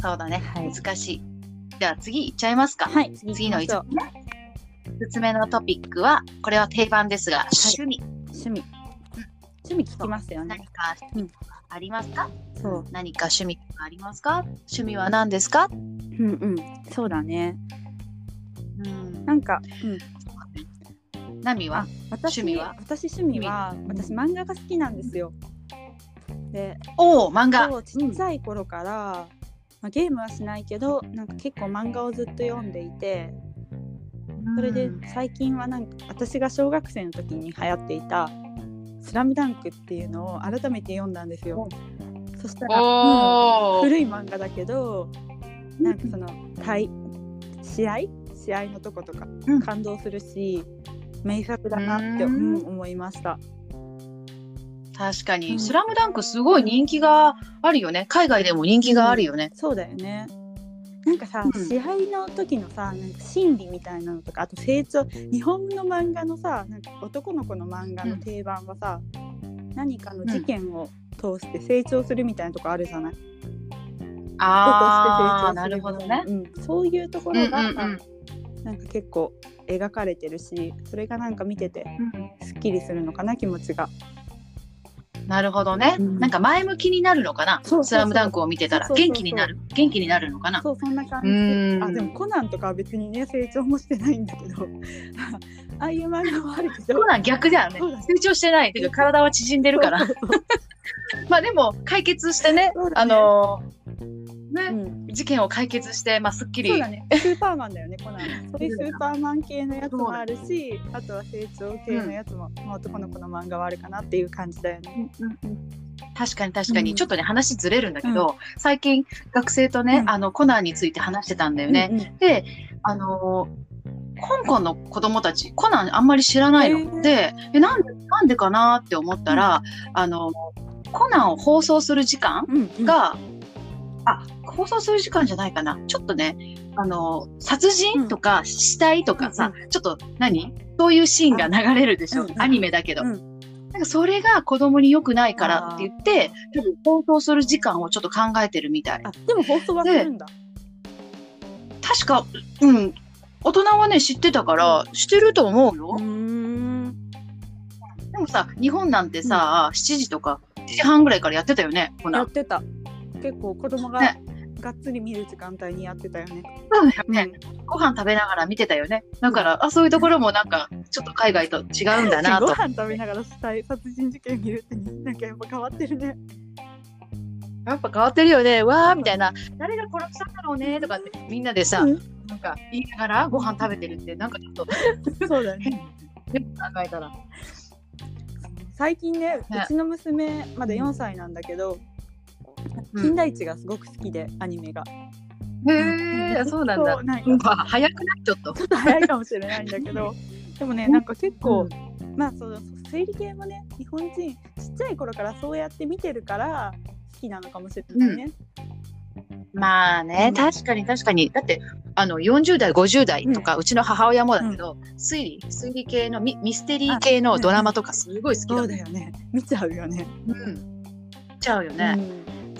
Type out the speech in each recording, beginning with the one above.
そうだね。はい難しい。じゃあ次いっちゃいますか。はい、次の行きましょ5つ目のトピックは、これは定番ですが、趣味。う趣味。趣味聞きますよね何。かありますか、そう。何か趣味とかありますか？趣味は何ですか？うんうん。そうだね。うんなんか、うん。ナミは？あ、私趣味は？私趣味は私漫画が好きなんですよ。で、おお、漫画。そうちっちゃい頃から、まあ、ゲームはしないけどなんか結構漫画をずっと読んでいてそれで最近はなんか私が小学生の時に流行っていた「スラムダンクっていうのを改めて読んだんですよ。そしたら、うん古い漫画だけどなんかその対試合？試合のとことかうん。感動するし、名作だなって、思いました。確かに、うん。スラムダンクすごい人気があるよね。海外でも人気があるよね。そうだよね。なんかさ、うん。試合の時のさなんか心理みたいなのとかあと成長日本の漫画のさなんか男の子の漫画の定番はさ、何かの事件を通して成長するみたいなとこあるじゃない、ああ、な。るるほどね。うん、そういうところが、うんうんうん。なんか結構描かれてるしそれがなんか見ててすっきりするのかな気持ちが。なるほどね、うん。なんか前向きになるのかな？スラムダンクを見てたら。元気になる。元気になるのかな？そうそんな感じうん。あでもコナンとかは別にね成長もしてないんだけど。ああいう漫画もあるけど。そうなん逆だよね。成長してない。てか体は縮んでるから。まあでも解決してね、ね。あのーね、うん事件を解決して、まあすっきり。そうだね。スーパーマンだよねコナン。そういうスーパーマン系のやつもあるしあとは成長系のやつも、まあ男の子の漫画はあるかなっていう感じだよね。確かに確かに、うん。ちょっとね話ずれるんだけど、最近学生とね、うん。あのコナンについて話してたんだよね。うんうんであのー香港の子供たちコナンあんまり知らないの、でえなんでなんでかなって思ったら、あのコナンを放送する時間うんうん。が、あ放送する時間じゃないかな。ちょっとねあの殺人とか死体とかさ、ちょっと何？そういうシーンが流れるでしょ、うんうんアニメだけど、うん。なんかそれが子供に良くないからって言って多分放送する時間をちょっと考えてるみたい。あでも放送はするんだ。確かうん。大人はね知ってたからしてると思うよ、でもさ日本なんてさ、7時とか7時半ぐらいからやってたよねやってた。結構子供がねがっつり見る時間帯にやってたよね。そうだよね、うん。ご飯食べながら見てたよね。だから、あそういうところもなんかちょっと海外と違うんだな ごと飯食べながら死体殺人事件見るってなんかやっぱ変わってるね。やっぱ変わってるよね。わーみたいな。誰が殺したんだろうね。とかってみんなでさ、うん。なんか言いながらご飯食べてるってなんかちょっとそうだよね。考えたら。最近ねね。うちの娘まだ4歳なんだけど、うん金田一がすごく好きでアニメが。へえそうなんだ。そうなんか。早くない？ちょっと。ちょっと早いかもしれないんだけど。でもねなんか結構、まあその推理系もね日本人ちっちゃい頃からそうやって見てるから好きなのかもしれないね。まあね、うん。確かに確かに。だって、あの、40代、50代とか、うちの母親もだけど、推理、推理系のミミステリー系のドラマとかすごい好きだそうだよね。見ちゃうよね。うん。見ちゃうよね。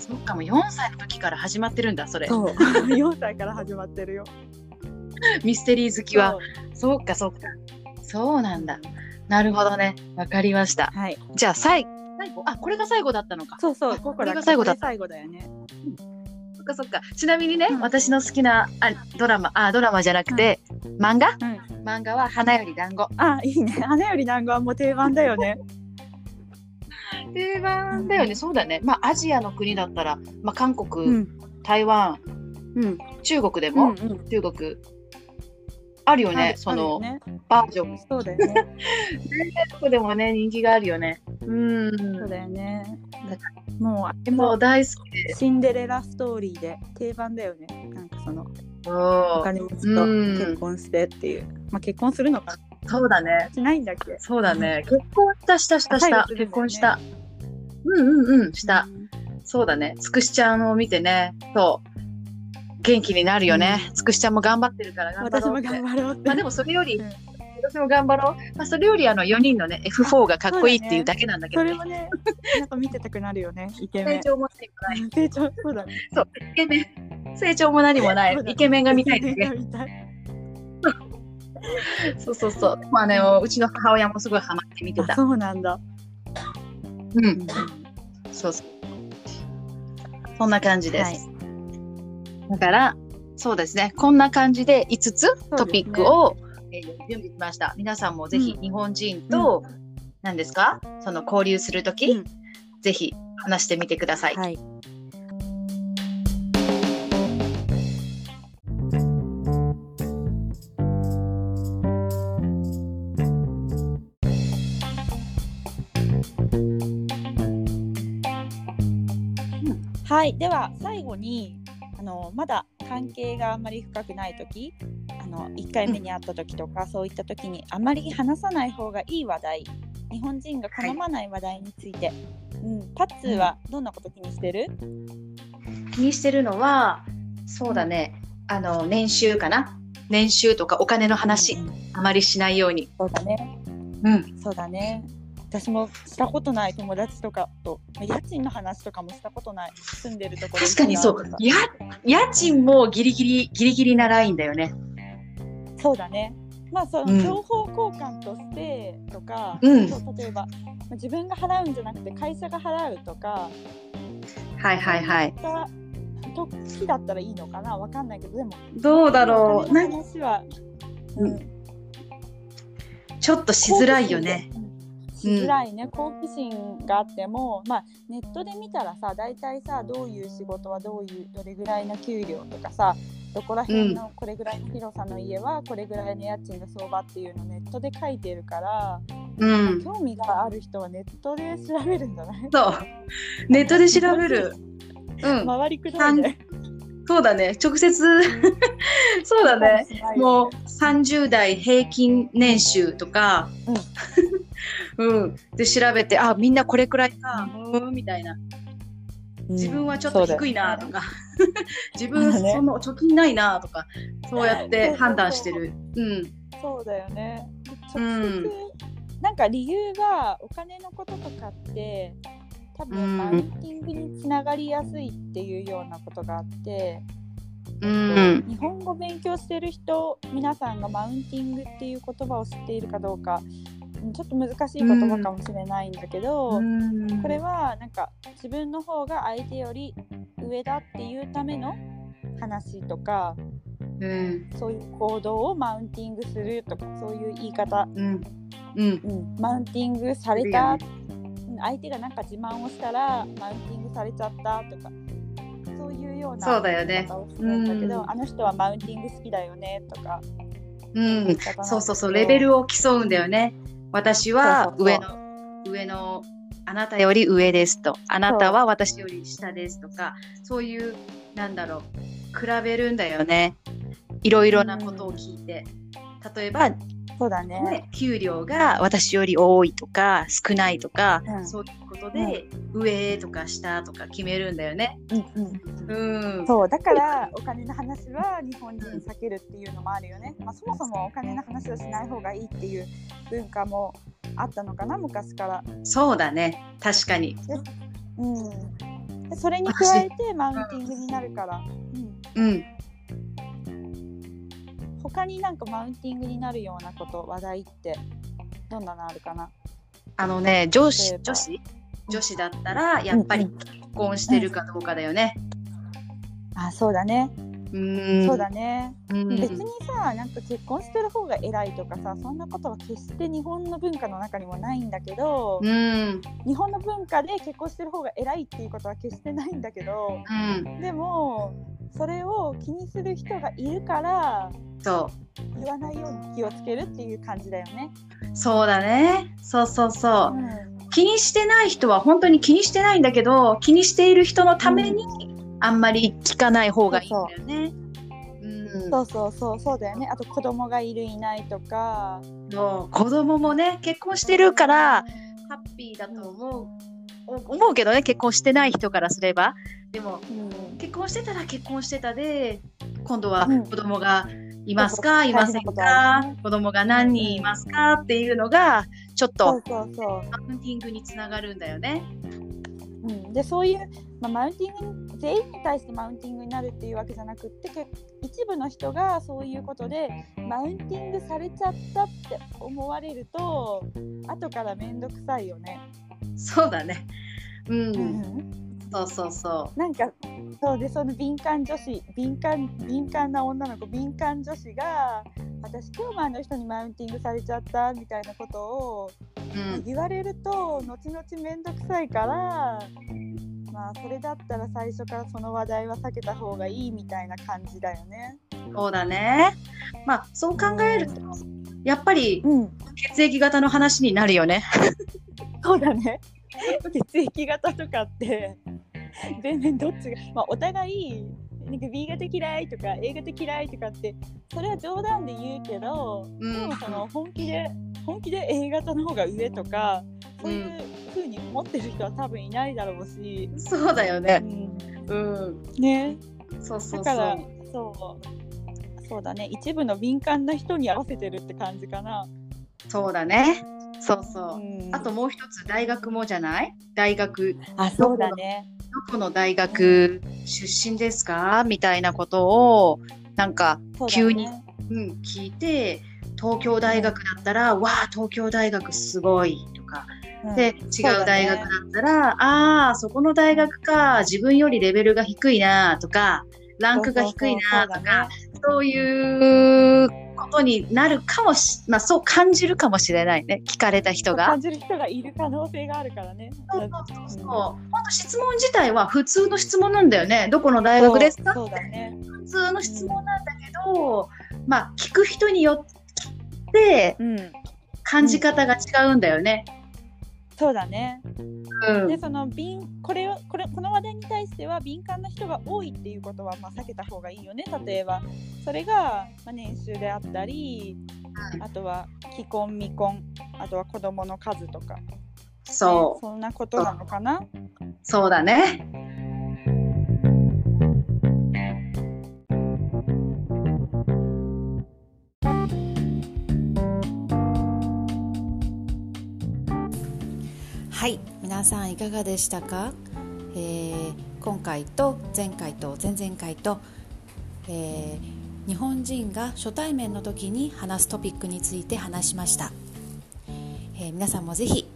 うんそっか、もう4歳の時から始まってるんだ、それ。そう 4歳から始まってるよ。ミステリー好きは。そうか、そうか。そうなんだ。なるほどね。わかりました。はいじゃあ、最最後、あ、これが最後だったのか。そうそうあこれが最後だった最後だよね。そっかそっか。ちなみにね、うん私の好きなあドラマ、あ、ドラマじゃなくて、漫画うん漫画は花より団子。あいいね花より団子はもう定番だよね。定番だよね、そうだね。まあ、アジアの国だったら、まあ、韓国、うん台湾、うん中国でうんも、うん中国、あるよね、あその、バージョン。そうだよね。どこでもね、人気があるよね。うん。そうだよね。もうももう大好きで。シンデレラストーリーで定番だよね。なんかそのお金持ちとうん結婚してっていう。まあ結婚するのかそうだね。しないんだっけ？そうだね。結婚した、した、した、した。結婚した。うんうんうん、した。。そうだね。つくしちゃんを見てね、そう。元気になるよね。つくしちゃんも頑張ってるから頑張私も。頑張ろうって。まあでもそれより、私も頑張ろう。まあ、それよりあの4人のね、F4 がかっこいいっていうだけなんだけど、ね、それもね、なんか見てたくなるよね、イケメン。成長も何もない。成長、そうだね。そう、イケメン。成長も何もない。イケメンが見たいですね。そうそうそう。まあね、うちの母親もすごいハマって見てた。そうなんだ。うん。そうそう。そんな感じです。はい、だから、そうですね。こんな感じで5つトピックを、ね、えー、準備しました。皆さんもぜひ日本人と、うん、何ですか？その交流するとき、うん、ぜひ話してみてください。はいはい、では最後にあのまだ関係があんまり深くない時あの1回目に会った時とか、うん、そういった時にあまり話さない方がいい話題日本人が好まない話題について、はい、うん、パッツーはどんなこと気にしてる、うん、気にしてるのはそうだね、あの年収かな？年収とかお金の話、うん、あまりしないように。そうだね。うん。そうだね私もしたことない友達とかと家賃の話とかもしたことない。住んでるところ確かにそうや家賃もギリギリギリギリなラインだよね。そうだね。まあその情報交換としてとか、うん、そう例えば自分が払うんじゃなくて会社が払うとかはいはいはい。時だったらいいのかな？わかんないけどでもどうだろう。話は、うん、ちょっとしづらいよね。しづらいね、うん、好奇心があっても、まあ、ネットで見たらさ大体さどういう仕事はどういうどれぐらいの給料とかさどこら辺のこれぐらいの広さの家はこれぐらいの家賃の相場っていうのネットで書いてるから、うん、興味がある人はネットで調べるんじゃない？そう。ネットで調べる。うん、回りくどいね。そうだね、直接 そうだね、もう30代平均年収とか、うん、うん、で調べて、あ、みんなこれくらいか、うん、みたいな。自分はちょっと低いなとか、うんね、自分その貯金ないなとか、そうやって判断してる。うん。そうだよね。直接、うん、なんか理由はお金のこととかって多分マウンティングにつながりやすいっていうようなことがあって、うん、日本語勉強してる人皆さんがマウンティングっていう言葉を知っているかどうかちょっと難しい言葉かもしれないんだけど、うん、これはなんか自分の方が相手より上だっていうための話とか、うん、そういう行動をマウンティングするとかそういう言い方、うん。うん、マウンティングされた相手がなんか自慢をしたらマウンティングされちゃったとかそういうようなそうだよね。をするんだけど、うん、あの人はマウンティング好きだよねとか。うん、そうそうそう。レベルを競うんだよね。私は上の上のあなたより上ですと。あなたは私より下ですとかそういうなんだろう比べるんだよね。いろいろなことを聞いて、例えばそうだね、ね、給料が私より多いとか少ないとか、うん、そういうことで、うん、上とか下とか決めるんだよね。うんうん。うん、そうだからお金の話は日本人避けるっていうのもあるよね。まあ、そもそもお金の話をしない方がいいっていう文化もあったのかな昔から。そうだね。確かに。うん、それに加えてマウンティングになるから。うん、うん他になんかマウンティングになるようなこと話題ってどんなのあるかな？あのね女子女子？女子だったらやっぱり結婚してるかどうかだよね。うん、あそうだね。うん。そうだね、うん、別にさなんか結婚してる方が偉いとかさそんなことは決して日本の文化の中にもないんだけど、うん、日本の文化で結婚してる方が偉いっていうことは決してないんだけど、うん、でもそれを気にする人がいるからそう。言わないように気をつけるっていう感じだよね。そうだね。そうそうそう、うん、気にしてない人は本当に気にしてないんだけど気にしている人のために、あんまり聞かない方がいいんだよね。そうそう。そうそうだよね。あと子供がいるいないとか。子供もね結婚してるからハッピーだと思う。思うけどね結婚してない人からすれば。でも、うん、結婚してたら結婚してたで今度は子供がいますかいませんか、ね、子供が何人いますかっていうのが、ちょっと、マウンティングにつながるんだよね。うん、でそういう、まあ、マウンティング全員に対してマウンティングになるっていうわけじゃなくって一部の人がそういうことでマウンティングされちゃったって思われると後から面倒くさいよね。そうだね。うん、うんそうそうそう。なんかそうでその敏感女子敏感敏感な女の子敏感女子が私今日もあの人にマウンティングされちゃったみたいなことを、うん、言われると後々面倒くさいからまあそれだったら最初からその話題は避けた方がいいみたいな感じだよね。そうだね。まあそう考えると、やっぱり、血液型の話になるよね。そうだね。血液型とかって全然どっちが、まあ、お互いなんか B 型嫌いとか A 型嫌いとかってそれは冗談で言うけど、うん、でもその本気で本気で A 型の方が上とかそういうふうに思ってる人は多分いないだろうし、うん、そうだよね。うん、うん、ね。そうそう。だからそう。そうだね。一部の敏感な人に合わせてるって感じかな。そうだね。そうそう。うん、あともう一つ大学もじゃない？大学。あ、そうだね。どこの大学出身ですか？みたいなことをなんか急にう、ね、うん、聞いて東京大学だったら、うん、わあ東京大学すごいとか、うん、で違う大学だったら、ね、ああそこの大学か自分よりレベルが低いなとかランクが低いなとかそういうことになるかもし、まあそう感じるかもしれないね。聞かれた人が。感じる人がいる可能性があるからね。そうそうそう。本当質問自体は普通の質問なんだよね。どこの大学ですか？そうだね。普通の質問なんだけど、まあ聞く人によって、感じ方が違うんだよね。そうだね。うん、でその敏これをこれこの話題に対しては敏感な人が多いっていうことはまあ避けた方がいいよね例えば。それが、まあ、年収であったりあとは既婚未婚あとは子供の数とか。そう、ね、そんなことなのかな？そうだねさんいかがでしたか、えー、今回と前回と前々回と、えー、日本人が初対面の時に話すトピックについて話しました、えー、皆さんもぜひ、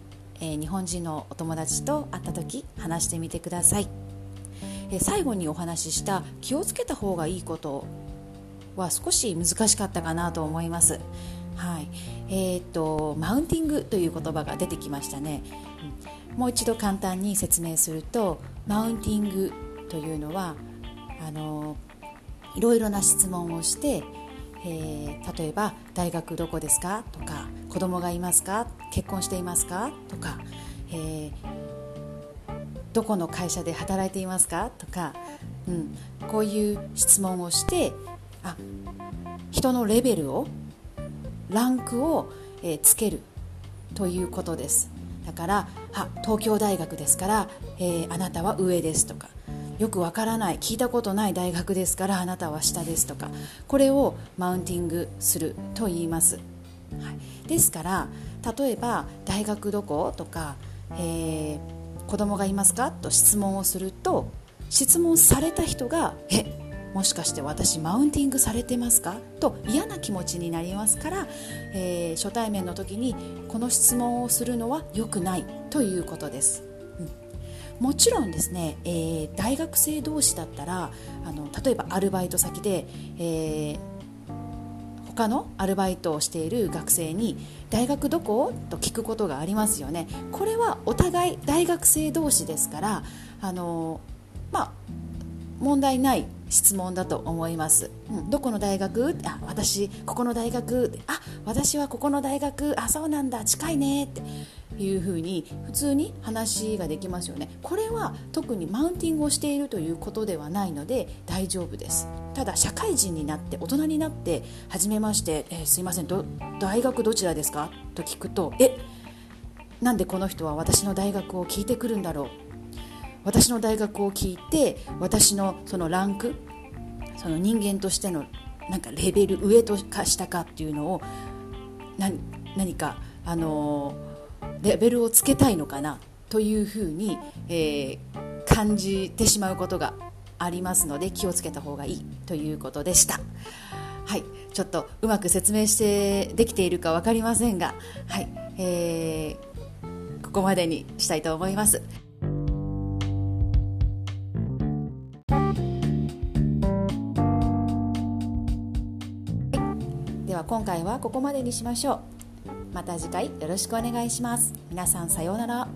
え日本人のお友達と会った時話してみてください、え最後にお話しした気をつけた方がいいことは少し難しかったかなと思います。はい。えーと、とマウンティングという言葉が出てきましたね、うんもう一度簡単に説明するとマウンティングというのはあのいろいろな質問をして、えー、例えば「大学どこですか?」とか「子供がいますか?」「結婚していますか?」とか、えー「どこの会社で働いていますか?」とか、うん、こういう質問をしてあ人のレベルをランクを、えー、つけるということです。だからあ東京大学ですから、えー、あなたは上ですとかよくわからない聞いたことない大学ですからあなたは下ですとかこれをマウンティングすると言います、はい、ですから例えば大学どことか、えー、子供がいますか？と質問をすると質問された人がえもしかして私マウンティングされてますか？と嫌な気持ちになりますから、えー、初対面の時にこの質問をするのは良くないということです。うん、もちろんですね、えー、大学生同士だったらあの例えばアルバイト先で、えー、他のアルバイトをしている学生に「大学どこ?」と聞くことがありますよね。これはお互い大学生同士ですからあのまあ問題ない質問だと思います、うん、どこの大学？あ私ここの大学。あ私はここの大学。あそうなんだ。近いね。っていうふうに普通に話ができますよね。これは特にマウンティングをしているということではないので大丈夫です。ただ社会人になって大人になって初めまして、えー、すいません。大学どちらですか？と聞くとえなんでこの人は私の大学を聞いてくるんだろう？私の大学を聞いて私のそのランクその人間としてのなんかレベル上とか下かっていうのを何何か、あのレベルをつけたいのかなというふうに、えー、感じてしまうことがありますので気をつけた方がいいということでした。はい、ちょっとうまく説明してできているか分かりませんが、はいえー、ここまでにしたいと思います。今回はここまでにしましょう。また次回よろしくお願いします。皆さんさようなら。